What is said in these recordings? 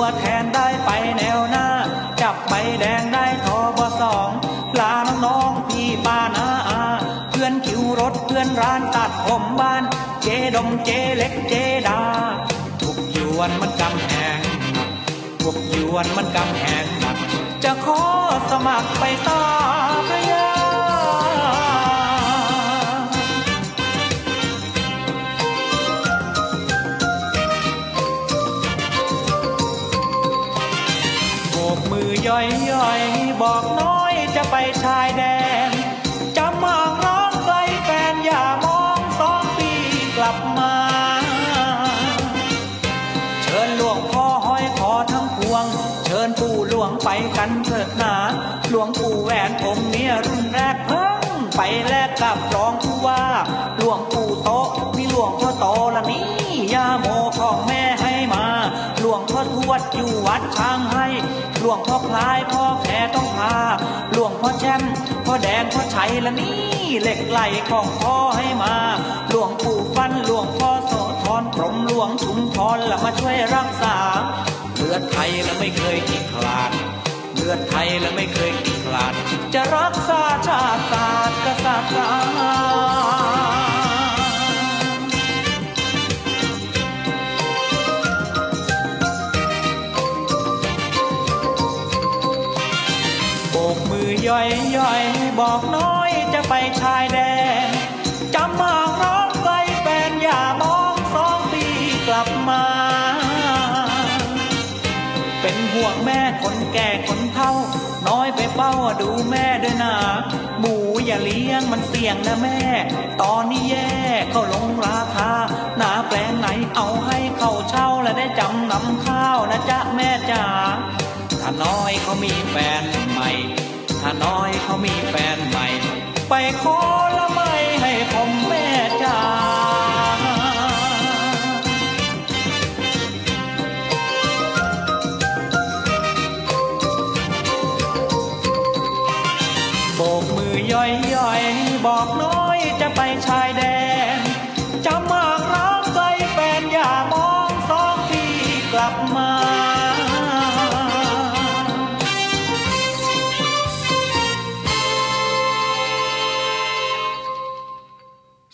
ตัวแทนได้ไปแนวหน้า จับใบแดงได้ทอบสองลาน้องพี่ป้านาอาเพื่อนคิวรถเพื่อนร้านตัดผมบ้าน เจดมเจเล็กเจดาทุกยวนมันกำแหงวกยวนมันกำแหงหนักจะขอสมัครไปตา หลวงพ่อทวดอยู่วัดช้างให้ หลวงพ่อพลายพ่อแพ้ต้องพา หลวงพ่อแช่มพ่อแดงพ่อชัยละนี่เหล็กไหลของพ่อให้มา หลวงปู่ฟันหลวงพ่อโสธรกรมหลวงชุมพรละมาช่วยรักษา เลือดไทยและไม่เคยขี้คลาดเลือดไทยและไม่เคยขี้คลาด จะรักษาชาติศาสตร์กษัตริย์ ย่อยย่อยบอกน้อยจะไปชายแดนจำมาร้องไกลแฟนอย่ามองสองปีกลับมา เป็นห่วงแม่คนแก่คนเฒ่า น้อยไปเฝ้าดูแม่ด้วยนะหมูอย่าเลี้ยงมันเสี่ยงนะแม่ ตอนนี้แย่เขาลงราคาหนาแปลงไหนเอาให้เขาเช่าและได้จำนำข้าวนะจ๊ะแม่จ๋าถ้าน้อยเขามีแฟนใหม่ ถ้าน้อยเขามีแฟนใหม่ ไปขอละไม่ให้ผมแม่จ้าโบกมือย่อยย่อยบอกน้อยจะไปชายแดน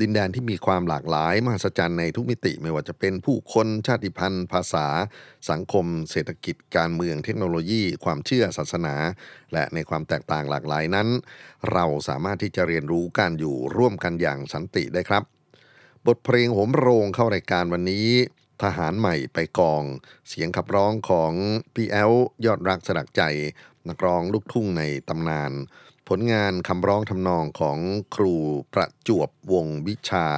ดินแดนที่มีความหลากหลายมหัศจรรย์ในทุกมิติไม่ว่าจะเป็นผู้คนชาติพันธุ์ ภาษา สังคม เศรษฐกิจ การเมืองเทคโนโลยี ความเชื่อศาสนา และในความแตกต่างหลากหลายนั้น เราสามารถที่จะเรียนรู้การอยู่ร่วมกันอย่างสันติได้ครับ บทเพลงโหมโรงเข้ารายการวันนี้ ทหารใหม่ไปกอง เสียงขับร้องของพี่แอลยอดรักสลักใจ นักร้องลูกทุ่งในตำนาน ผลงานคำร้องทำนองของครูประจวบวงวิชา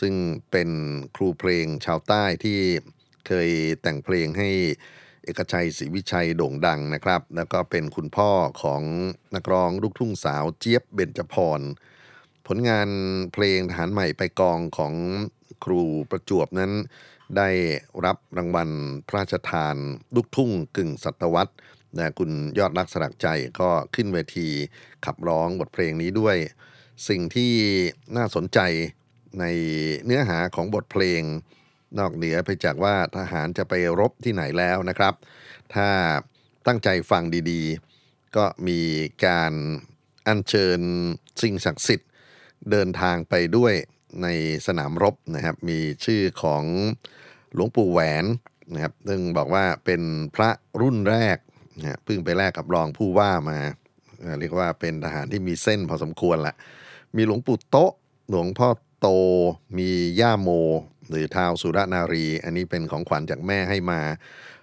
ซึ่งเป็นครูเพลงชาวใต้ที่เคยแต่งเพลงให้เอกชัยศรีวิชัยโด่งดังนะครับ แล้วก็เป็นคุณพ่อของนักร้องลูกทุ่งสาวเจี๊ยบเบญจพร ผลงานเพลงทหารใหม่ไปกองของครูประจวบนั้น ได้รับรางวัลพระราชทานลูกทุ่งกึ่งศตวรรษ นะคุณยอดรักสลักใจก็ขึ้นเวทีขับร้องบทเพลงนี้ด้วย สิ่งที่น่าสนใจในเนื้อหาของบทเพลง นอกเหนือไปจากว่าทหารจะไปรบที่ไหนแล้วนะครับ ถ้าตั้งใจฟังดีๆ ก็มีการอัญเชิญสิ่งศักดิ์สิทธิ์เดินทางไปด้วยในสนามรบนะครับ มีชื่อของหลวงปู่แหวนนะครับ ซึ่งบอกว่าเป็นพระรุ่นแรก นะเพิ่งไปแลกกับรองผู้ว่ามา เรียกว่าเป็นทหารที่มีเส้นพอสมควรละ มีหลวงปู่โตะหลวงพ่อโต มีย่าโม หรือท้าวสุรนารี อันนี้เป็นของขวัญจากแม่ให้มา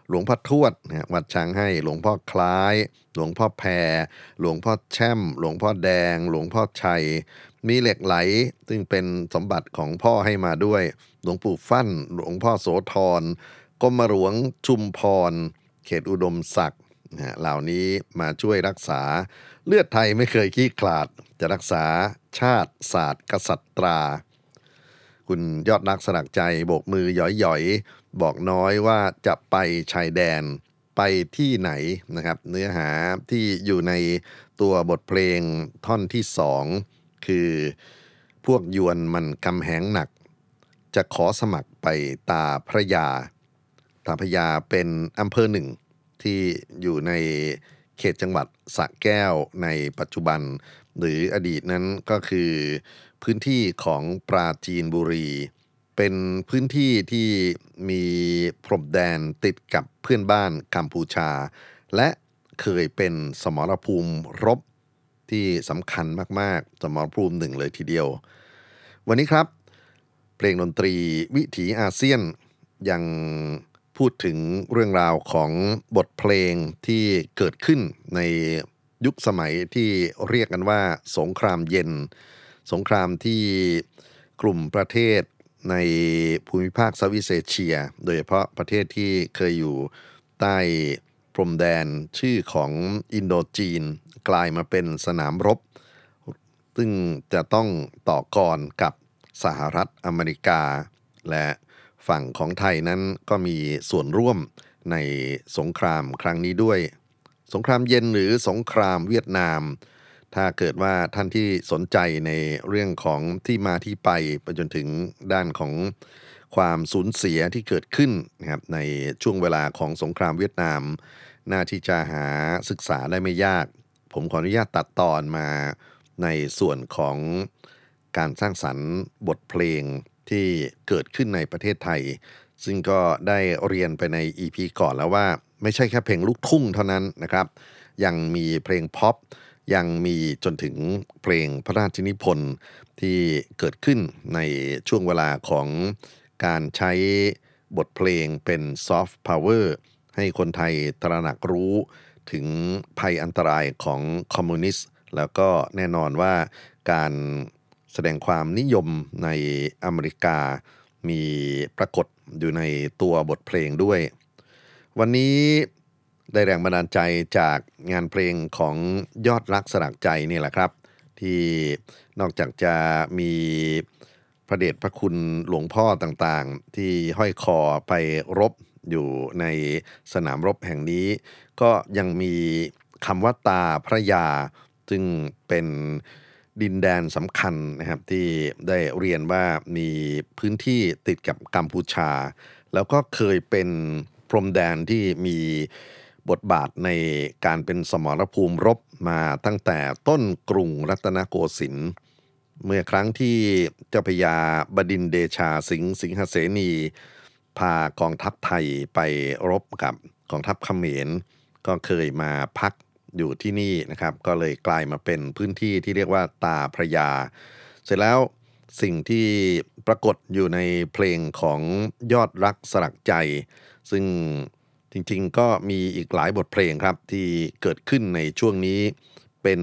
หลวงพ่อทวดนะวัดช้างให้ หลวงพ่อคล้าย หลวงพ่อแพร หลวงพ่อแช่ม หลวงพ่อแดง หลวงพ่อชัย มีเหล็กไหล ซึ่งเป็นสมบัติของพ่อให้มาด้วย หลวงปู่ฟั่น หลวงพ่อโสธรกรมหลวงชุมพร เขตอุดมศักดิ์ นะเหล่านี้มาช่วยรักษาเลือดไทยไม่เคยขี้ขลาด จะรักษาชาติศาสตร์กษัตรา คุณยอดนักสลักใจโบกมือหย่อยๆ บอกน้อยว่าจะไปชายแดนไปที่ไหนนะครับ เนื้อหาที่อยู่ในตัวบทเพลงท่อนที่สองคือพวกยวนมันกำแหงหนัก จะขอสมัครไปตาพระยา ตาพระยาเป็นอำเภอหนึ่ง ที่อยู่ในเขตจังหวัดสระแก้วในปัจจุบัน หรืออดีตนั้นก็คือพื้นที่ของปราจีนบุรี เป็นพื้นที่ที่มีพรมแดนติดกับเพื่อนบ้านกัมพูชา และเคยเป็นสมรภูมิรบที่สำคัญมาก ๆ สมรภูมิหนึ่งเลยทีเดียว วันนี้ครับ เพลงดนตรีวิถีอาเซียนยัง พูดถึงเรื่องราวของบทเพลงที่เกิดขึ้นในยุคสมัยที่เรียกกันว่า สงครามเย็น สงครามที่กลุ่มประเทศในภูมิภาคเซาท์อีสต์เอเชีย โดยเฉพาะประเทศที่เคยอยู่ใต้พรมแดนชื่อของอินโดจีน กลายมาเป็นสนามรบ ซึ่งจะต้องต่อกรกับสหรัฐอเมริกา และ ฝั่งของไทยนั้นก็มีส่วนร่วมในสงครามครั้งนี้ด้วย สงครามเย็นหรือสงครามเวียดนาม ถ้าเกิดว่าท่านที่สนใจในเรื่องของที่มาที่ไปไปจนถึงด้านของความสูญเสียที่เกิดขึ้นนะครับในช่วงเวลาของสงครามเวียดนาม น่าที่จะหาศึกษาได้ไม่ยาก ผมขออนุญาตตัดตอนมาในส่วนของการสร้างสรรค์บทเพลง ที่เกิดขึ้นในประเทศไทย ซึ่งก็ได้เรียนไปใน EP ก่อนแล้วว่า ไม่ใช่แค่เพลงลูกทุ่งเท่านั้นนะครับ ยังมีเพลงพ็อปยังมีจนถึงเพลงพระราชนิพนธ์ที่เกิดขึ้นในช่วงเวลาของการใช้บทเพลงเป็นซอฟต์พาวเวอร์ให้คนไทยตระหนักรู้ถึงภัยอันตรายของคอมมิวนิสต์ แล้วก็แน่นอนว่าการ แสดงความนิยมในอเมริกา มีปรากฏอยู่ในตัวบทเพลงด้วย วันนี้ได้แรงบันดาลใจจากงานเพลงของยอดรักสลักใจนี่แหละครับ ที่นอกจากจะมีพระเดชพระคุณหลวงพ่อต่างๆ ที่ห้อยคอไปรบอยู่ในสนามรบแห่งนี้ ก็ยังมีคำว่าตาพระยา ซึ่งเป็น ดินแดนสำคัญนะครับที่ได้เรียนว่ามีพื้นที่ติดกับกัมพูชา แล้วก็เคยเป็นพรมแดนที่มีบทบาทในการเป็นสมรภูมิรบมาตั้งแต่ต้นกรุงรัตนโกสินทร์เมื่อครั้งที่เจ้าพญาบดินเดชาสิงห์สิงหเสนี พากองทัพไทยไปรบกับกองทัพเขมร ก็เคยมาพัก อยู่ที่นี่นะครับ ก็เลยกลายมาเป็นพื้นที่ที่เรียกว่าตาพระยา เสร็จแล้วสิ่งที่ปรากฏอยู่ในเพลงของยอดรักสลักใจ ซึ่งจริงๆก็มีอีกหลายบทเพลงครับที่เกิดขึ้นในช่วงนี้ เป็น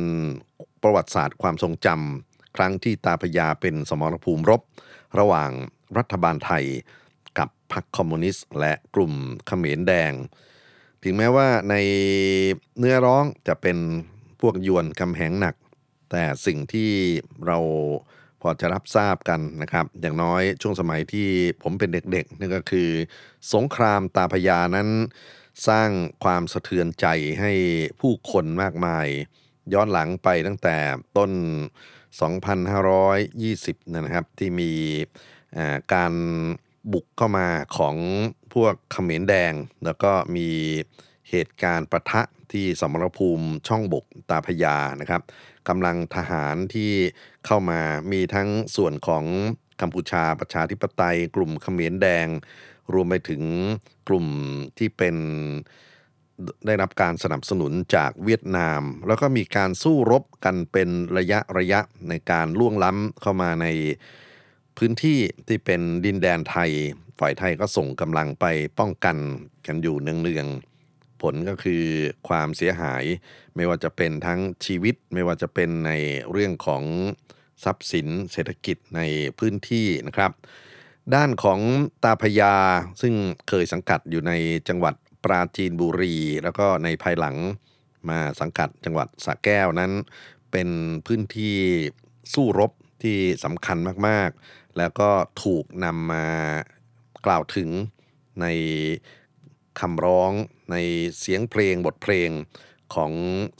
ประวัติศาสตร์ความทรงจำครั้งที่ตาพยาเป็นสมรภูมิรบ ระหว่างรัฐบาลไทย กับพรรคคอมมิวนิสต์ และกลุ่มเขมรแดง ถึงแม้ว่าในเนื้อร้องจะเป็นพวกยวนกำแหงหนัก แต่สิ่งที่เราพอจะรับทราบกันนะครับ อย่างน้อยช่วงสมัยที่ผมเป็นเด็กๆนั่นก็คือ สงครามตาพญานั้น สร้างความสะเทือนใจให้ผู้คนมากมาย ย้อนหลังไปตั้งแต่ต้น 2,520 นะครับ ที่มีการบุกเข้ามาของ พวกเขมรแดง แล้วก็มีเหตุการณ์ประทะที่สมรภูมิช่องบกตาพยานะครับกำลังทหารที่เข้ามามีทั้งส่วนของกัมพูชาประชาธิปไตย กลุ่มเขมรแดง รวมไปถึงกลุ่มที่เป็นได้รับการสนับสนุนจากเวียดนาม แล้วก็มีการสู้รบกันเป็นระยะระยะในการล่วงล้ำเข้ามาในพื้นที่ที่เป็นดินแดนไทย ฝ่ายไทยก็ส่งกำลังไปป้องกันกันอยู่เนืองๆ ผลก็คือความเสียหาย ไม่ว่าจะเป็นทั้งชีวิต ไม่ว่าจะเป็นในเรื่องของทรัพย์สินเศรษฐกิจในพื้นที่นะครับ ด้านของตาพยาซึ่งเคยสังกัดอยู่ในจังหวัดปราจีนบุรี แล้วก็ในภายหลังมาสังกัดจังหวัดสระแก้วนั้น เป็นพื้นที่สู้รบที่สำคัญมากๆ แล้วก็ถูกนำมา กล่าวถึงในคำร้องในเสียงเพลงบทเพลงของ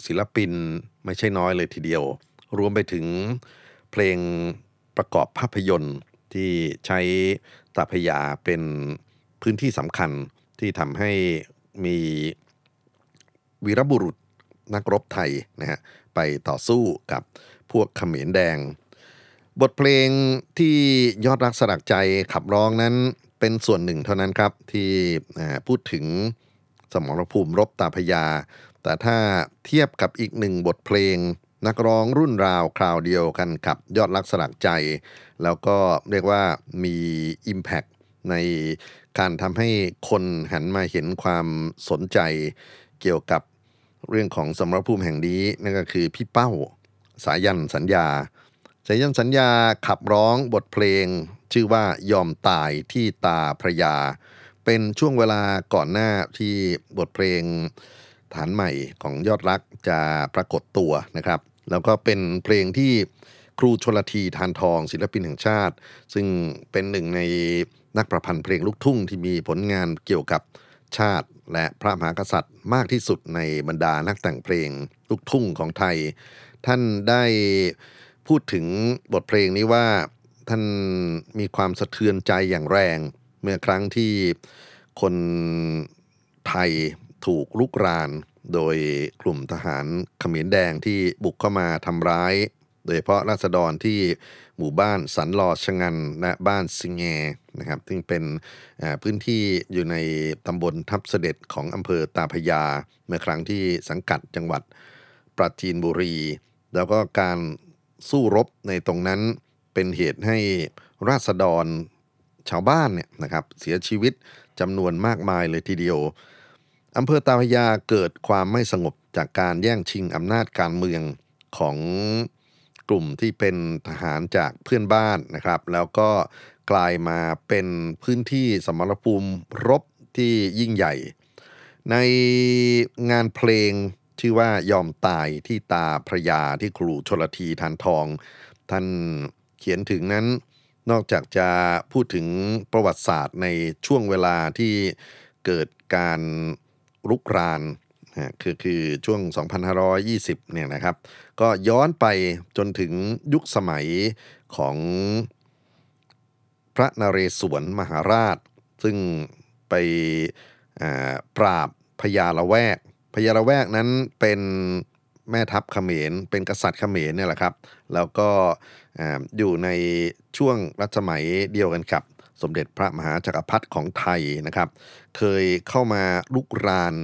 ศิลปินไม่ใช่น้อยเลยทีเดียว รวมไปถึงเพลงประกอบภาพยนตร์ที่ใช้ตาพยาเป็นพื้นที่สำคัญที่ทำให้มีวีรบุรุษนักรบไทยนะฮะไปต่อสู้กับพวกเขมรแดง บทเพลงที่ยอดรักสลักใจขับร้องนั้น เป็นส่วนหนึ่งเท่านั้นครับ ที่พูดถึงสมรภูมิรบตาพยา แต่ถ้าเทียบกับอีกหนึ่งบทเพลง นักร้องรุ่นราวคราวเดียวกันกับยอดรักสลักใจ แล้วก็เรียกว่ามี Impact ในการทำให้คนหันมาเห็นความสนใจเกี่ยวกับเรื่องของสมรภูมิแห่งนี้นั่นก็คือพี่เป้าสายันสัญญาสายันสัญญาขับร้องบทเพลง ชื่อว่ายอมตายที่ตาพระยา เป็นช่วงเวลาก่อนหน้าที่บทเพลงฐานใหม่ของยอดรักจะปรากฏตัวนะครับ แล้วก็เป็นเพลงที่ครูชนลทีทานทองศิลปินแห่งชาติ ซึ่งเป็นหนึ่งในนักประพันธ์เพลงลูกทุ่งที่มีผลงานเกี่ยวกับชาติ และพระมหากษัตริย์มากที่สุดในบรรดานักแต่งเพลงลูกทุ่งของไทย ท่านได้พูดถึงบทเพลงนี้ว่า ท่านมีความสะเทือนใจอย่างแรง เมื่อครั้งที่คนไทยถูกลุกราน โดยกลุ่มทหารขมรแดงที่บุกเข้ามาทำร้าย โดยเฉพาะราษฎรที่หมู่บ้านสันลอชงันและบ้านสิงแงนะครับ ซึ่งเป็นพื้นที่อยู่ในตำบลทับเสด็จของอำเภอตาพยา เมื่อครั้งที่สังกัดจังหวัดปราจีนบุรี แล้วก็การสู้รบในตรงนั้น เป็นเหตุให้ราษฎรชาวบ้านเนี่ยนะครับเสียชีวิตจำนวนมากมายเลยทีเดียวอำเภอตาพยาเกิดความไม่สงบจากการแย่งชิงอำนาจการเมืองของกลุ่มที่เป็นทหารจากเพื่อนบ้านนะครับ แล้วก็กลายมาเป็นพื้นที่สมรภูมิรบที่ยิ่งใหญ่ ในงานเพลงชื่อว่ายอมตายที่ตาพระยาที่ครูชลทีทานทอง ท่าน เขียนถึงนั้นนอกจากจะพูดถึงประวัติศาสตร์ในช่วงเวลาที่เกิดการรุกรานคือคือช่วง 2520 เนี่ยนะครับ ก็ย้อนไปจนถึงยุคสมัยของพระนเรศวรมหาราช ซึ่งไปปราบพญาละแวกพญาละแวกนั้นเป็นแม่ทัพเขมร เป็นกษัตริย์เขมรเนี่ยแหละครับ แล้วก็ อยู่ในช่วงรัชสมัยเดียวกันกับสมเด็จพระมหาจักรพรรดิของไทยนะครับ เคยเข้ามาลุกราน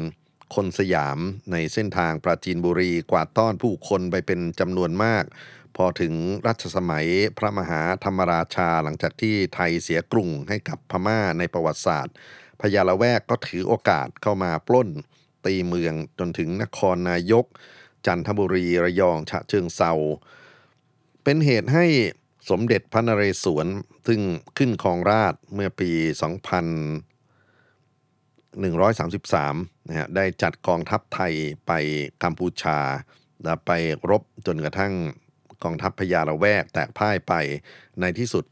คนสยามในเส้นทางปราจีนบุรีกวาดต้อนผู้คนไปเป็นจำนวนมาก พอถึงรัชสมัยพระมหาธรรมราชาหลังจากที่ไทยเสียกรุงให้กับพม่าในประวัติศาสตร์พญาละแวกก็ถือโอกาสเข้ามาปล้น ตีเมืองจนถึงนครนายก จันทบุรีระยองฉะเชิงเซา เป็นเหตุให้สมเด็จพระนเรศวรซึ่งขึ้นครองราชเมื่อปี 2133 นะฮะได้จัดกองทัพไทยไปกัมพูชา แล้วไปรบจนกระทั่งกองทัพพญาละแวกแตกพ่ายไปในที่สุด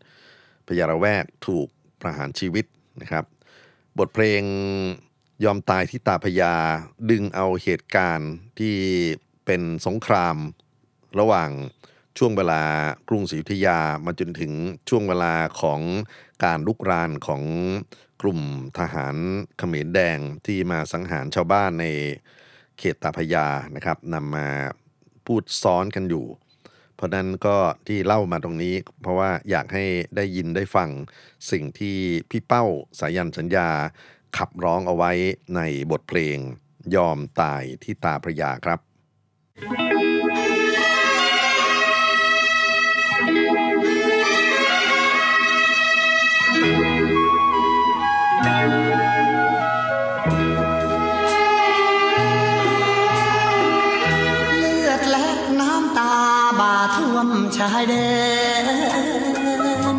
พญาละแวกถูกประหารชีวิตนะครับ บทเพลงยอมตายที่ตาพญาดึงเอาเหตุการณ์ที่เป็นสงครามระหว่าง ช่วงเวลากรุงศรีอยุธยามาจนถึงช่วงเวลาของการลุกรานของกลุ่มทหารเขมรแดงที่มาสังหารชาวบ้านในเขตตาพยานะครับนำมาพูดซ้อนกันอยู่ เพราะนั้นก็ที่เล่ามาตรงนี้ เพราะว่าอยากให้ได้ยินได้ฟังสิ่งที่พี่เป้าสายันสัญญาขับร้องเอาไว้ในบทเพลงยอมตายที่ตาพระยาครับเชายแดน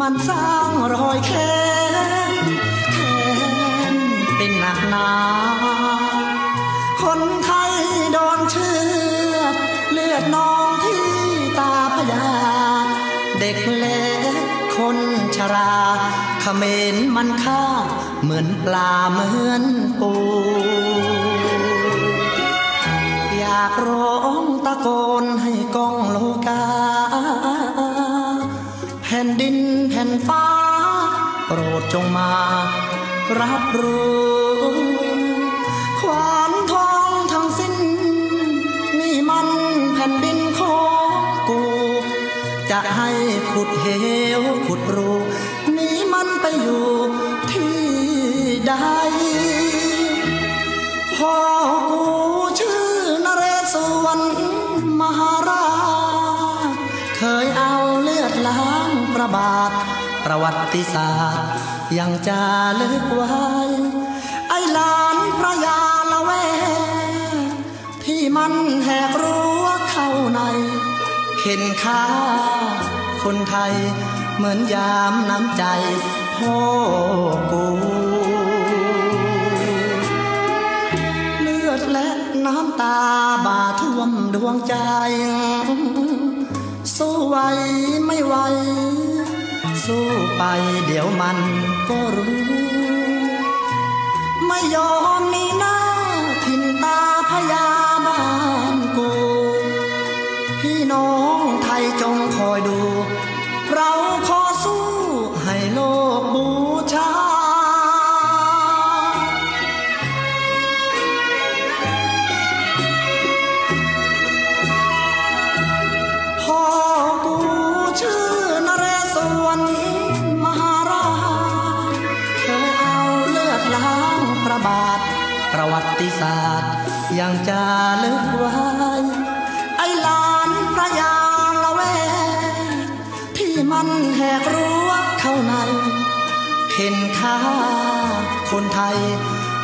มันสร้างรอยแค้นแค้นเป็นหนักหนาคนไทยโดนเชือดเลือดนองที่ตาพยา เด็กเล็กคนชราเขมรมันฆ่า เหมือนปลาเหมือนปูอยากร้องตะโกนให้กองโลก ฟ้า โปรดจงมา รับรู้ความทองทั้งสิ้น นี่มันแผ่นดินของกู จะให้ขุดเหวขุดรูนี้มันไปอยู่ที่ใดพ่อกูชื่อนเรศวรมหาราชเคยเอาเลือดล้างประบาท วัติศาสตร์ยังจะลึกไว้ ไอ้หลานพระยาละแวที่มันแหกรั้วเข้าใน เห็นค่าคนไทยเหมือนยามน้ำใจพ่อกูเลือดและน้ำตาบาท่วมดวงใจ สู้ไหวไม่ไหว สู้ไปเดี๋ยวมันก็รู้ ไม่ยอมนีหน้าทินตาพยาบ้านกู พี่น้องไทยจงคอยดู ค่า คนไทย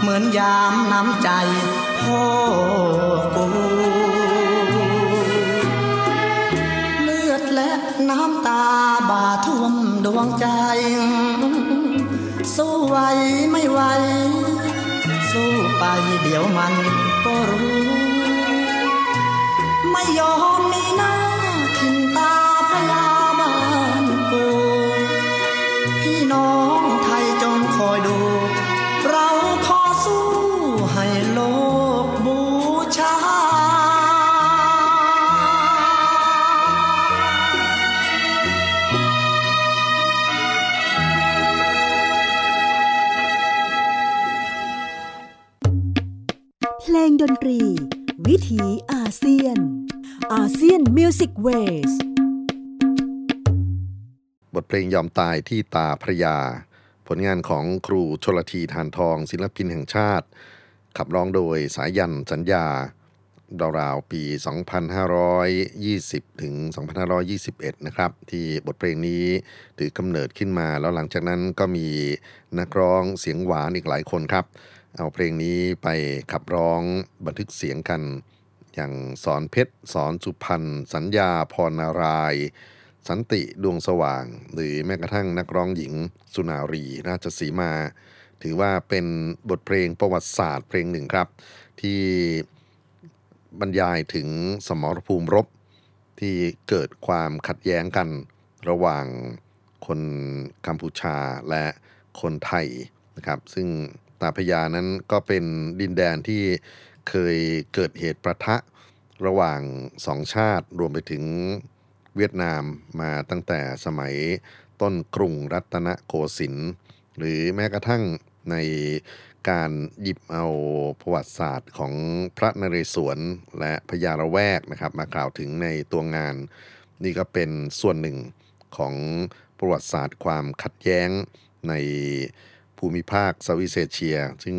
เหมือนยามน้ำใจพ่อกูเลือดและน้ำตาบาท่วมดวงใจ สู้ไหวไม่ไหว สู้ไปเดี๋ยวมันก็รู้ ไม่ยอมหนีหน้าทินตา นตรี วิถีอาเซียน ASEAN Music Waveบทเพลงยอมตายที่ตาพระยา ผลงานของครูชลธี ธารทอง ศิลปินแห่งชาติ ขับร้องโดยสายันสัญญาราวๆปี 2520 ถึง 2521 นะครับ ที่บทเพลงนี้ถือกำเนิดขึ้นมา แล้วหลังจากนั้นก็มีนักร้องเสียงหวานอีกหลายคนครับ เอาเพลงนี้ไปขับร้องบันทึกเสียงกัน อย่างสอนเพชร สอนสุพรรณสัญญาพรนาราย สันติดวงสว่าง หรือแม้กระทั่งนักร้องหญิง สุนารีราชสีมา ถือว่าเป็นบทเพลงประวัติศาสตร์เพลงหนึ่งครับ ที่บรรยายถึงสมรภูมิรบที่เกิดความขัดแย้งกันระหว่างคนกัมพูชาและคนไทยนะครับ ซึ่ง ตาพยานั้นก็เป็นดินแดนที่เคยเกิดเหตุประทะระหว่างสองชาติรวมไปถึงเวียดนามมาตั้งแต่สมัยต้นกรุงรัตนโกสินทร์หรือแม้กระทั่งในการหยิบเอาประวัติศาสตร์ของพระนเรศวรและพญาระแวกนะครับ มากล่าวถึงในตัวงาน นี่ก็เป็นส่วนหนึ่งของประวัติศาสตร์ความขัดแย้งใน ภูมิภาคเซาท์อีเอเชีย ซึ่ง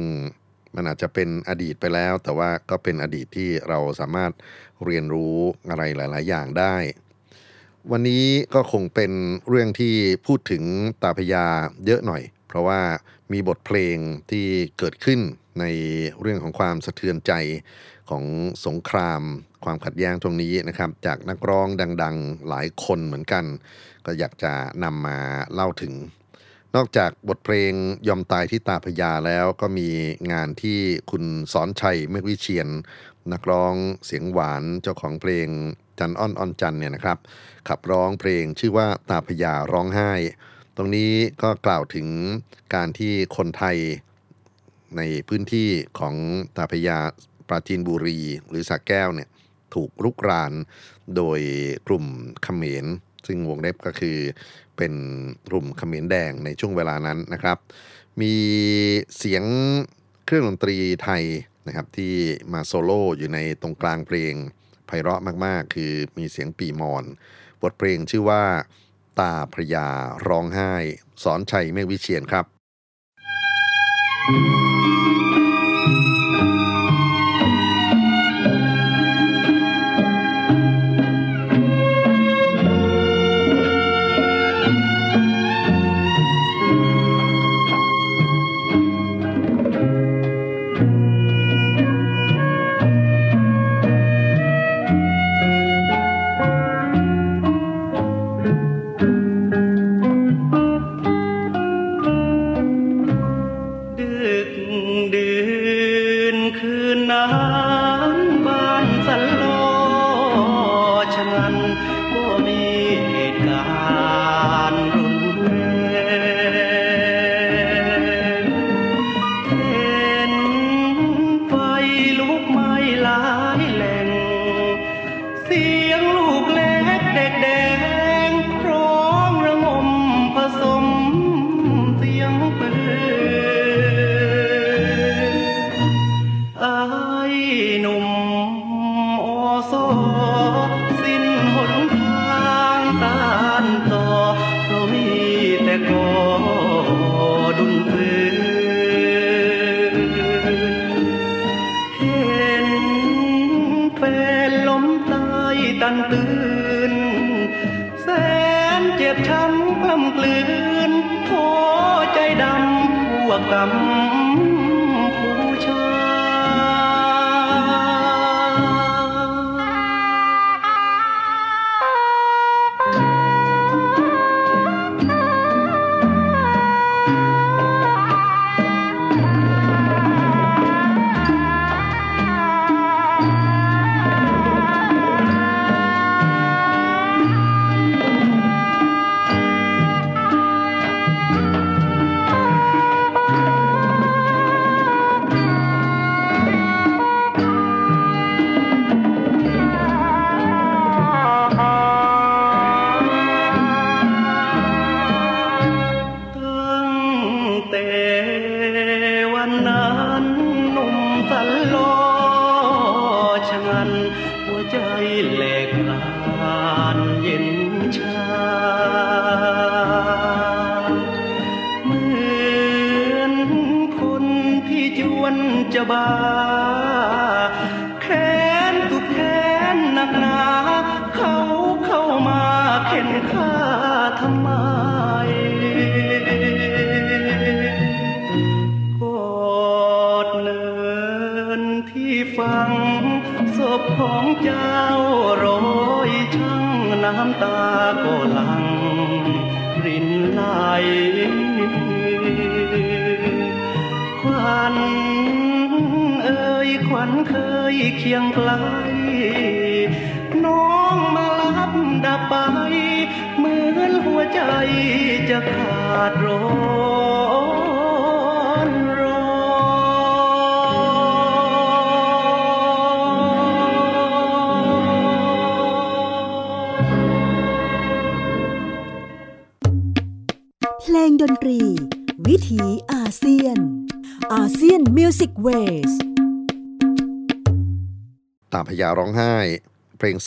มันอาจจะเป็นอดีตไปแล้ว แต่ว่าก็เป็นอดีตที่เราสามารถเรียนรู้อะไรหลาย ๆ อย่างได้ วันนี้ก็คงเป็นเรื่องที่พูดถึงตาพญาเยอะหน่อย เพราะว่ามีบทเพลงที่เกิดขึ้นในเรื่องของความสะเทือนใจของสงคราม ความขัดแย้งตรงนี้นะครับ จากนักร้องดัง ๆ หลายคนเหมือนกัน ก็อยากจะนำมาเล่าถึง นอกจากบทเพลงยอมตายที่ตาพญาแล้วก็มีงานที่คุณสอนชัยเมฆวิเชียน นักร้องเสียงหวานเจ้าของเพลงจันอ้อนอ้อนจันเนี่ยนะครับ ขับร้องเพลงชื่อว่าตาพญาร้องไห้ ตรงนี้ก็กล่าวถึงการที่คนไทยในพื้นที่ของตาพญาปราจีนบุรีหรือสักแก้วเนี่ยถูกรุกรานโดยกลุ่มเขมร ซึ่งวงเล็บก็คือเป็นกลุ่มขมรแดงในช่วงเวลานั้นนะครับ มีเสียงเครื่องดนตรีไทยนะครับที่มาโซโล่อยู่ในตรงกลางเพลงไพเราะมากๆ คือมีเสียงปีมอน บทเพลงชื่อว่า ตาพระยาร้องไห้ สอนชัยเมฆวิเชียนครับดึ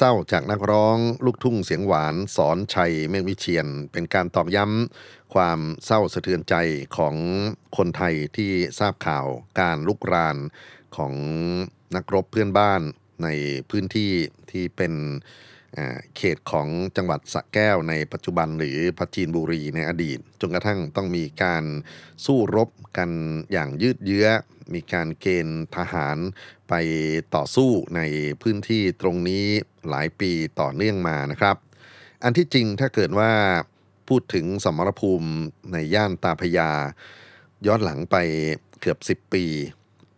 เศร้าจากนักร้อง ลูกทุ่งเสียงหวาน สอนชัยเมฆวิเชียน เป็นการตอกย้ำความเศร้าสะเทือนใจของคนไทยที่ทราบข่าวการลุกรานของนักรบเพื่อนบ้านในพื้นที่ที่เป็นเขตของจังหวัดสระแก้วในปัจจุบันหรือพัจีนบุรีในอดีต จนกระทั่งต้องมีการสู้รบกันอย่างยืดเยื้อ มีการเกณฑ์ทหาร ไปต่อสู้ในพื้นที่ตรงนี้หลายปีต่อเนื่องมานะครับ อันที่จริงถ้าเกิดว่าพูดถึงสมรภูมิในย่านตาพญาย้อนหลังไปเกือบ 10 ปี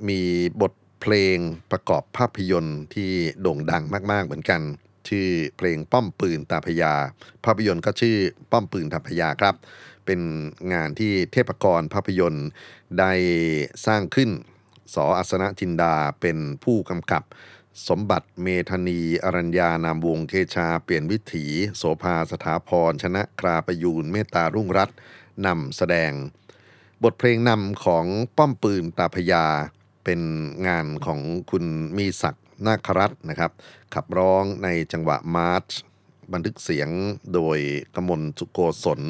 มีบทเพลงประกอบภาพยนตร์ที่โด่งดังมากๆเหมือนกัน ชื่อเพลงป้อมปืนตาพญาภาพยนตร์ก็ชื่อป้อมปืนตาพญาครับ เป็นงานที่เทพกรภาพยนตร์ได้สร้างขึ้น สออัสนะจินดาเป็นผู้กำกับ สมบัติเมธานีอรัญญานามวงเคชาเปลี่ยนวิถี โสภาสถาพร ชนะคราประยูนเมตตารุ่งรัตนำแสดง บทเพลงนำของป้อมปืนตาพญาเป็นงานของคุณมีศักดิ์นาครัตนะครับ ขับร้องในจังหวะมาร์ชบันทึกเสียงโดยกมลสุโกศล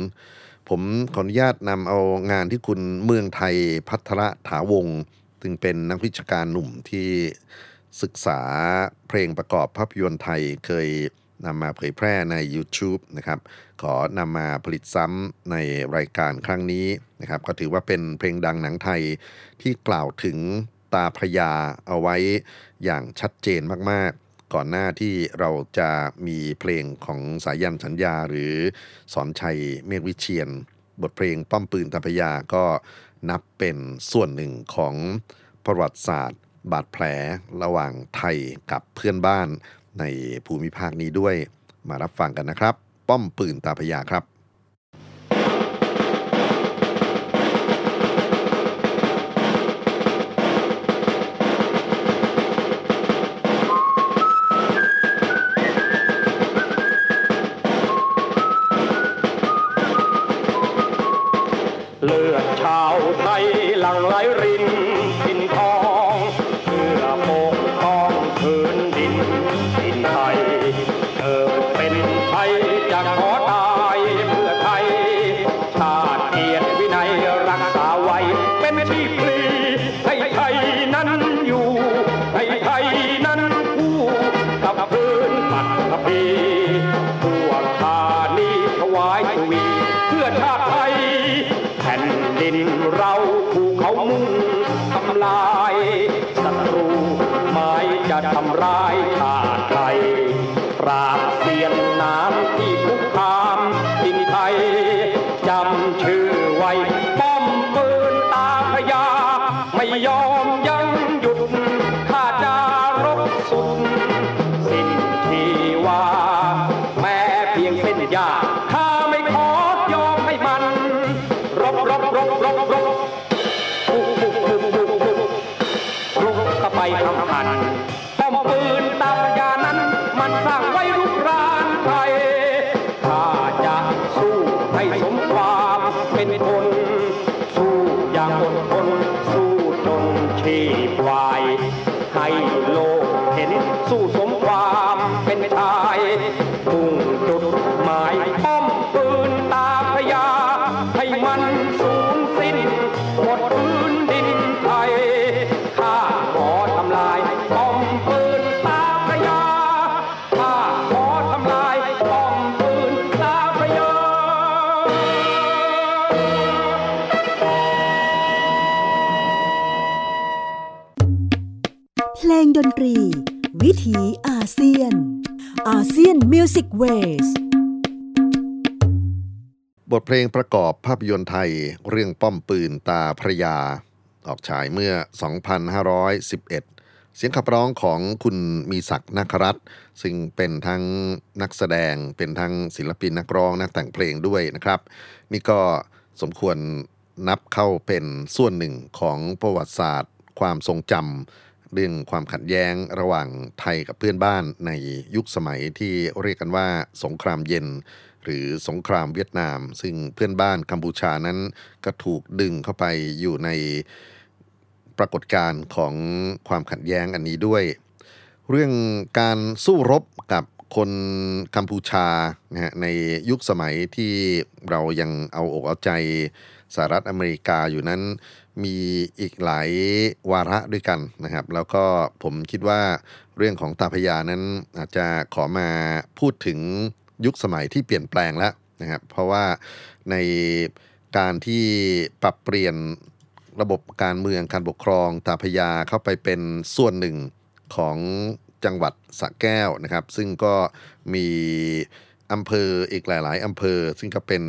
ผมขออนุญาตนำเอางานที่คุณเมืองไทยพัทระถาวงศ์ ซึ่งเป็นนักวิชาการหนุ่มที่ศึกษาเพลงประกอบภาพยนตร์ไทยเคยนำมาเผยแพร่ใน YouTube นะครับ ขอนำมาผลิตซ้ำในรายการครั้งนี้นะครับ ก็ถือว่าเป็นเพลงดังหนังไทยที่กล่าวถึงตาพระยาเอาไว้อย่างชัดเจนมากๆ ก่อนหน้าที่เราจะมีเพลงของสายันสัญญาหรือสอนชัยเมฆวิเชียน บทเพลงป้อมปืนตาพระยาก็ นับเป็นส่วนหนึ่งของประวัติศาสตร์ บาดแผลระหว่างไทยกับเพื่อนบ้านในภูมิภาคนี้ด้วย มารับฟังกันนะครับ ป้อมปืนตาพยาครับ ห็ Music Waveบทเพลงประกอบภาพยนตร์ไทยเรื่องป้อมปืนตาพระยา ออกฉายเมื่อ 2511 เสียงขับร้องของคุณมีศักดิ์นาครัตน์ซึ่งเป็นทั้งนักแสดงเป็นทั้งศิลปินนักร้องนักแต่งเพลงด้วยนะครับ นี่ก็สมควรนับเข้าเป็นส่วนหนึ่งของประวัติศาสตร์ ความทรงจำ เรื่องความขัดแย้งระหว่างไทยกับเพื่อนบ้านในยุคสมัยที่เรียกกันว่าสงครามเย็น หรือสงครามเวียดนาม ซึ่งเพื่อนบ้านกัมพูชานั้นก็ถูกดึงเข้าไปอยู่ในปรากฏการณ์ของความขัดแย้งอันนี้ด้วย เรื่องการสู้รบกับคนกัมพูชาในยุคสมัยที่เรายังเอาอกเอาใจสหรัฐอเมริกาอยู่นั้น มีอีกหลายวาระด้วยกันนะครับ แล้วก็ผมคิดว่าเรื่องของตาพยานั้นอาจจะขอมาพูดถึงยุคสมัยที่เปลี่ยนแปลงแล้วนะครับ เพราะว่าในการที่ปรับเปลี่ยนระบบการเมืองการปกครองตาพยาเข้าไปเป็นส่วนหนึ่งของจังหวัดสระแก้วนะครับ ซึ่งก็มี อำเภออีกหลาย ๆอำเภอ ซึ่งก็เป็น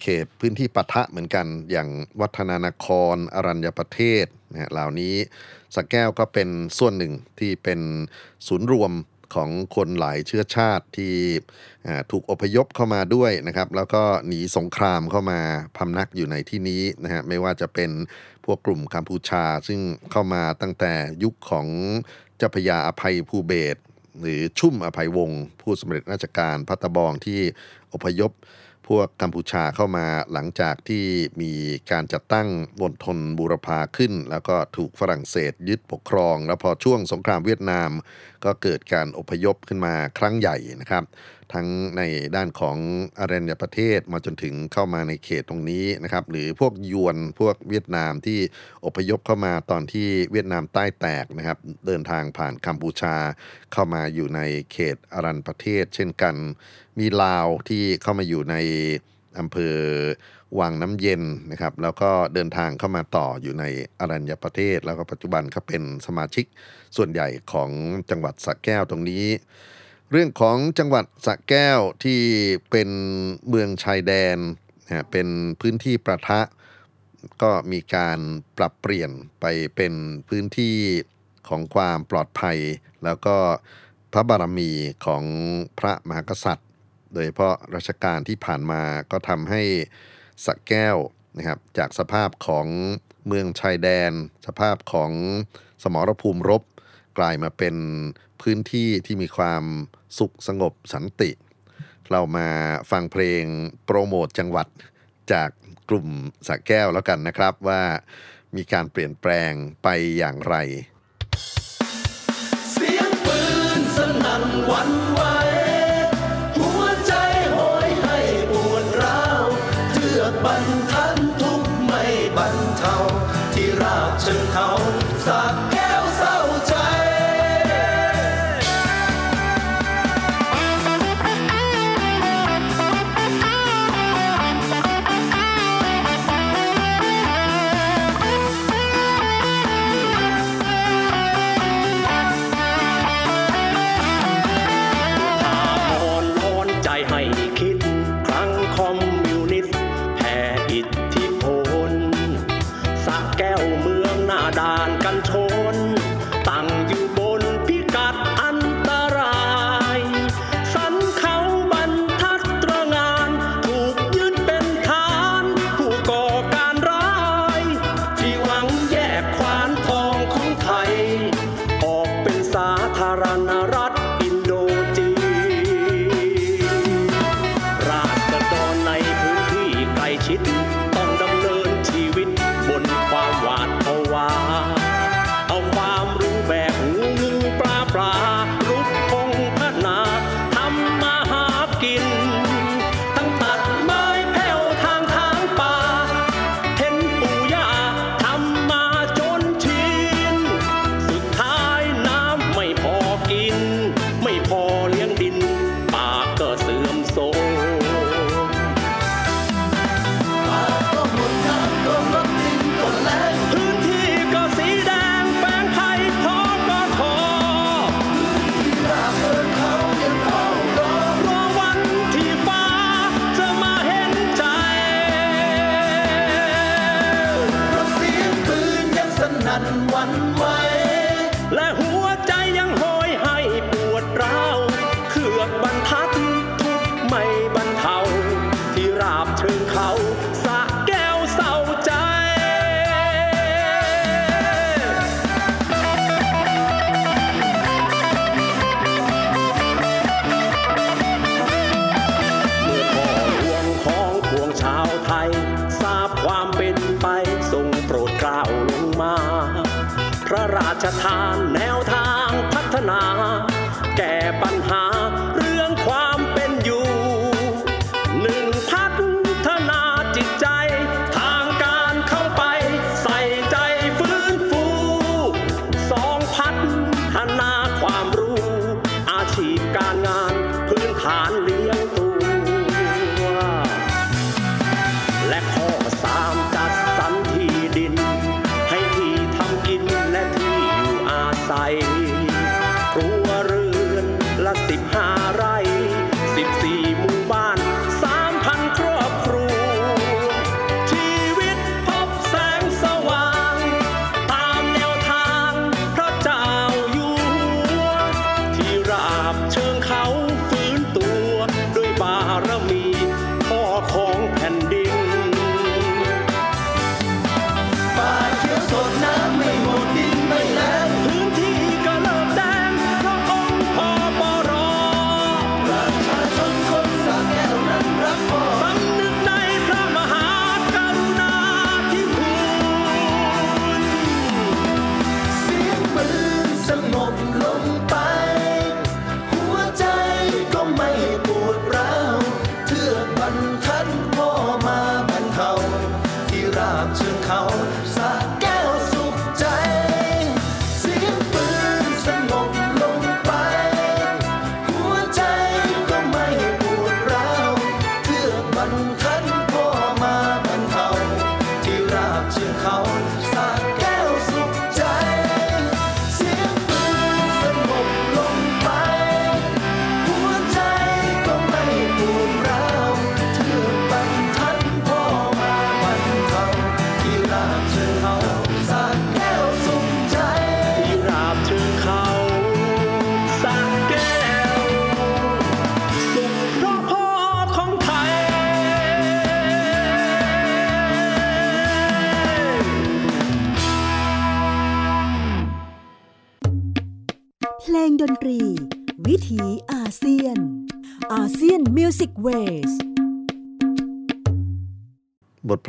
เขตพื้นที่ปะทะเหมือนกัน อย่างวัฒนานคร อรัญญประเทศนะฮะเหล่านี้สแก้วก็เป็นส่วนหนึ่งที่เป็นศูนย์รวมของคนหลายเชื้อชาติที่ถูกอพยพเข้ามาด้วยนะครับ แล้วก็หนีสงครามเข้ามาพำนักอยู่ในที่นี้นะฮะไม่ว่าจะเป็นพวกกลุ่มกัมพูชา ซึ่งเข้ามาตั้งแต่ยุคของเจ้าพระยาอภัยภูเบศ หรือชุ่มอภัยวงศ์ผู้สำเร็จราชการพัตตบองที่อพยพ พวกกัมพูชาเข้ามาหลังจากที่มีการจัดตั้งมณฑลบูรพาขึ้น แล้วก็ถูกฝรั่งเศสยึดปกครอง แล้วพอช่วงสงครามเวียดนาม ก็เกิดการอพยพขึ้นมาครั้งใหญ่นะครับ ทั้งในด้านของอารัญญประเทศมาจนถึงเข้ามาในเขตตรงนี้นะครับ หรือพวกยวนพวกเวียดนามที่อพยพเข้ามาตอนที่เวียดนามใต้แตกนะครับ เดินทางผ่านกัมพูชาเข้ามาอยู่ในเขตอารัญประเทศ เช่นกัน มีลาวที่เข้ามาอยู่ในอำเภอวังน้ำเย็นนะครับ แล้วก็เดินทางเข้ามาต่ออยู่ในอรัญญประเทศ แล้วก็ปัจจุบันเขาเป็นสมาชิกส่วนใหญ่ของจังหวัดสระแก้วตรงนี้ เรื่องของจังหวัดสระแก้วที่เป็นเมืองชายแดนนะฮะเป็นพื้นที่ประทะ ก็มีการปรับเปลี่ยนไปเป็นพื้นที่ของความปลอดภัย แล้วก็พระบารมีของพระมหากษัตริย์ โดยเฉพาะรัชกาลที่ผ่านมาก็ทำให้สระแก้วนะครับจากสภาพของเมืองชายแดน สภาพของสมรภูมิรบ กลายมาเป็นพื้นที่ที่มีความสุขสงบสันติ เรามาฟังเพลงโปรโมทจังหวัดจากกลุ่มสระแก้วแล้วกันนะครับว่ามีการเปลี่ยนแปลงไปอย่างไร เสียงปืนสนั่นวัน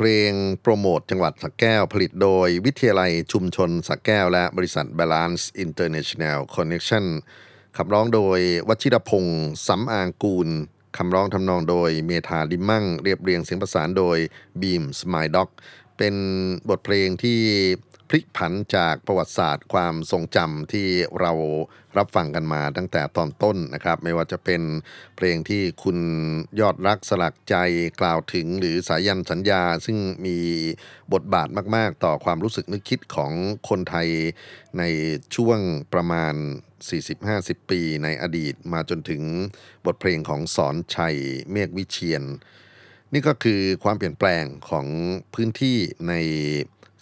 เพลงโปรโมทจังหวัดสักแก้วผลิตโดยวิทยาลัยชุมชนสักแก้ว และบริษัท Balance International Connection ขับร้องโดยวชิรพงศ์สำอางกูลคำร้องทำนองโดยเมธาดิมั่ง เรียบเรียงเสียงประสานโดยบีมสมายด็อกเป็นบทเพลงที่ พลิกผันจากประวัติศาสตร์ความทรงจำที่เรารับฟังกันมาตั้งแต่ตอนต้นนะครับ ไม่ว่าจะเป็นเพลงที่คุณยอดรักสลักใจกล่าวถึงหรือสายันสัญญา ซึ่งมีบทบาทมาก ๆ ต่อความรู้สึกนึกคิดของคนไทยในช่วงประมาณ 40-50 ปีในอดีตมาจนถึงบทเพลงของสอนชัยเมฆวิเชียน นี่ก็คือความเปลี่ยนแปลงของพื้นที่ใน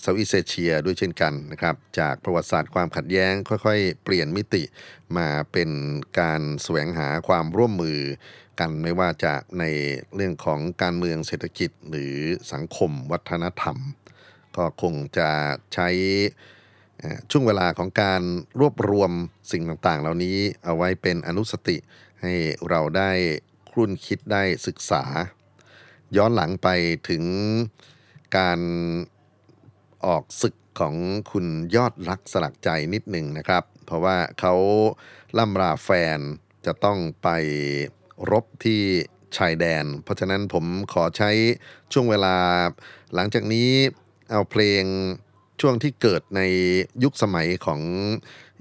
เซาท์อีสเอเชียด้วยเช่นกันนะครับ จากประวัติศาสตร์ความขัดแย้งค่อยๆ เปลี่ยนมิติมาเป็นการแสวงหาความร่วมมือกันไม่ว่าจะในเรื่องของการเมืองเศรษฐกิจหรือสังคมวัฒนธรรม ก็คงจะใช้ช่วงเวลาของการรวบรวมสิ่งต่างๆ เหล่านี้เอาไว้เป็นอนุสติให้เราได้ครุ่นคิดได้ศึกษา ย้อนหลังไปถึงการ ออกศึกของคุณยอดรักสลักใจนิดหนึ่งนะครับ เพราะว่าเขาล่ำราแฟนจะต้องไปรบที่ชายแดน เพราะฉะนั้นผมขอใช้ช่วงเวลา หลังจากนี้เอาเพลงช่วงที่เกิดในยุคสมัยของ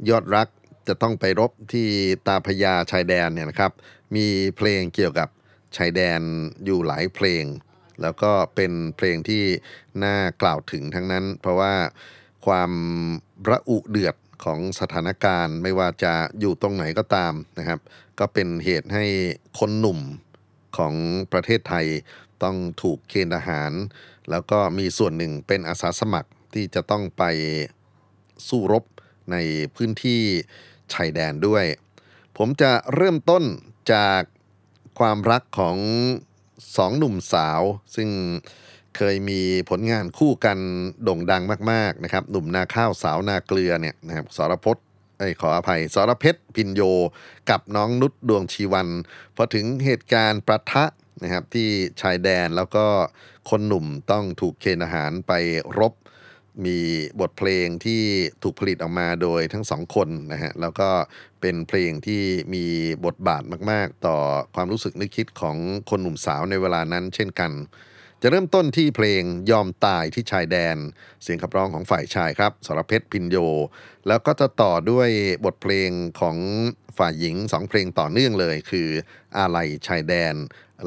ยอดรักจะต้องไปรบที่ตาพญาชายแดนเนี่ยนะครับ มีเพลงเกี่ยวกับชายแดนอยู่หลายเพลง แล้วก็เป็นเพลงที่น่ากล่าวถึงทั้งนั้น เพราะว่าความระอุเดือดของสถานการณ์ไม่ว่าจะอยู่ตรงไหนก็ตามนะครับ ก็เป็นเหตุให้คนหนุ่มของประเทศไทยต้องถูกเกณฑ์ทหาร แล้วก็มีส่วนหนึ่งเป็นอาสาสมัครที่จะต้องไปสู้รบในพื้นที่ชายแดนด้วย ผมจะเริ่มต้นจากความรักของ สองหนุ่มสาว ซึ่งเคยมีผลงานคู่กันโด่งดังมากๆนะครับ หนุ่มนาข้าวสาวนาเกลือเนี่ยนะครับสรพจน์เอ้ขออภัยสรเพชรพินโยกับน้องนุชดวงชีวันพอถึงเหตุการณ์ประทะนะครับที่ชายแดนแล้วก็คนหนุ่มต้องถูกเคนอาหารไปรบ มีบทเพลงที่ถูกผลิตออกมาโดยทั้งสองคนนะฮะแล้วก็เป็นเพลงที่มีบทบาทมาก ๆ ต่อความรู้สึกนึกคิดของคนหนุ่มสาวในเวลานั้นเช่นกัน จะเริ่มต้นที่เพลงยอมตายที่ชายแดน เสียงขับร้องของฝ่ายชายครับสรเพชรพินโย แล้วก็จะต่อด้วยบทเพลงของฝ่ายหญิงสองเพลงต่อเนื่องเลย คืออาลัยชายแดน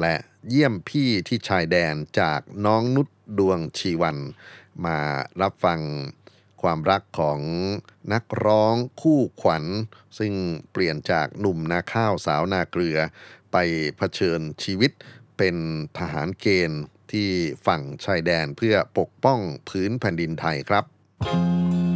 และเยี่ยมพี่ที่ชายแดนจากน้องนุชดวงชีวัน มารับฟังความรักของนักร้องคู่ขวัญ ซึ่งเปลี่ยนจากหนุ่มนาข้าวสาวนาเกลือ ไปเผชิญชีวิตเป็นทหารเกณฑ์ที่ฝั่งชายแดนเพื่อปกป้องพื้นแผ่นดินไทยครับไม่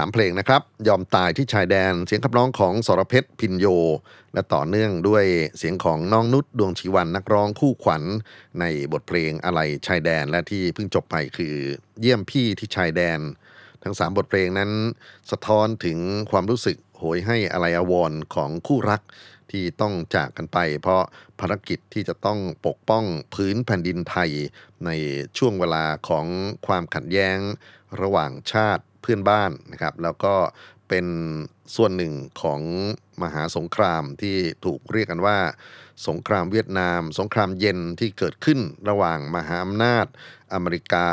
3 เพลงนะครับ ยอมตายที่ชายแดนเสียงขับร้องของสรเพชรพินโย และต่อเนื่องด้วยเสียงของน้องนุชดวงชีวันนักร้องคู่ขวัญ ในบทเพลงอะไรชายแดนและที่เพิ่งจบไปคือเยี่ยมพี่ที่ชายแดน ทั้ง 3 บทเพลงนั้น สะท้อนถึงความรู้สึกโหยให้อะไรอวรของคู่รักที่ต้องจากกันไป เพราะภารกิจที่จะต้องปกป้องพื้นแผ่นดินไทย ในช่วงเวลาของความขัดแย้ง ระหว่างชาติ พื่อนบ้านนะครับ แล้วก็เป็นส่วนหนึ่งของมหาสงครามที่ถูกเรียกกันว่า สงครามเวียดนาม สงครามเย็นที่เกิดขึ้นระหว่างมหาอำนาจ อเมริกา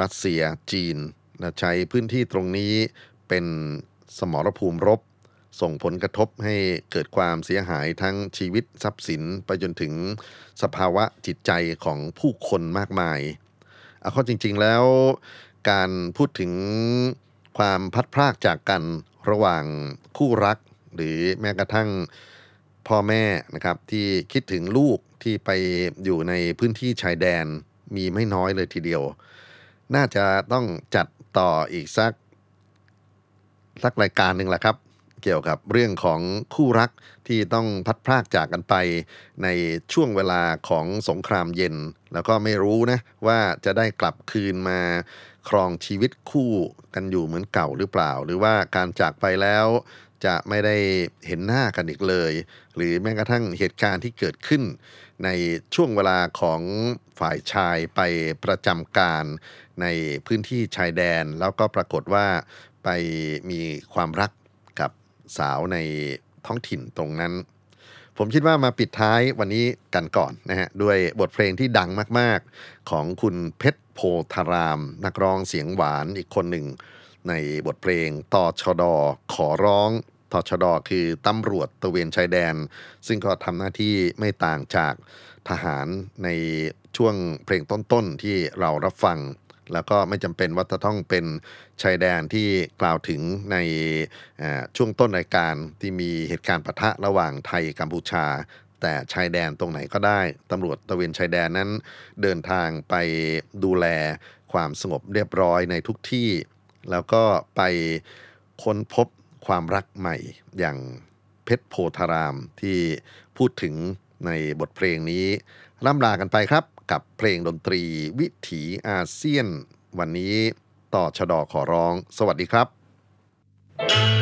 รัสเซีย จีนนะใช้พื้นที่ตรงนี้เป็นสมรภูมิรบ ส่งผลกระทบให้เกิดความเสียหายทั้งชีวิตทรัพย์สินไปจนถึงสภาวะจิตใจของผู้คนมากมายเอาข้อจริง ๆ แล้ว การพูดถึงความพัดพรากจากกันระหว่างคู่รัก หรือแม้กระทั่งพ่อแม่นะครับที่คิดถึงลูกที่ไปอยู่ในพื้นที่ชายแดนมีไม่น้อยเลยทีเดียว น่าจะต้องจัดต่ออีกสักสักรายการหนึ่งแหละครับ เกี่ยวกับเรื่องของคู่รักที่ต้องพัดพรากจากกันไป ในช่วงเวลาของสงครามเย็น แล้วก็ไม่รู้นะว่าจะได้กลับคืนมา ครองชีวิตคู่กันอยู่เหมือนเก่าหรือเปล่า หรือว่าการจากไปแล้วจะไม่ได้เห็นหน้ากันอีกเลย หรือแม้กระทั่งเหตุการณ์ที่เกิดขึ้น ในช่วงเวลาของฝ่ายชายไปประจำการ ในพื้นที่ชายแดน แล้วก็ปรากฏว่าไปมีความรักกับสาวในท้องถิ่นตรงนั้น ผมคิดว่ามาปิดท้ายวันนี้กันก่อนนะฮะด้วยบทเพลงที่ดังมาก ๆ ของคุณเพชร โพธาราม นักร้องเสียงหวานอีกคนหนึ่ง ในบทเพลงตอชดอขอร้องตอชดอคือตำรวจตะเวนชายแดน ซึ่งก็ทำหน้าที่ไม่ต่างจากทหารในช่วงเพลงต้นๆที่เรารับฟัง แล้วก็ไม่จำเป็นว่าจะต้องเป็นชายแดนที่กล่าวถึงในช่วงต้นรายการที่มีเหตุการณ์ปะทะระหว่างไทยกัมพูชา แต่ชายแดนตรงไหนก็ได้ตำรวจตะเวนชายแดนนั้น เดินทางไปดูแลความสงบเรียบร้อยในทุกที่ แล้วก็ไปค้นพบความรักใหม่อย่างเพชรโพธารามที่พูดถึงในบทเพลงนี้ล่ำลากันไปครับกับเพลงดนตรีวิถีอาเซียน วันนี้ต่อชะดอขอร้อง สวัสดีครับต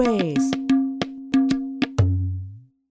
ล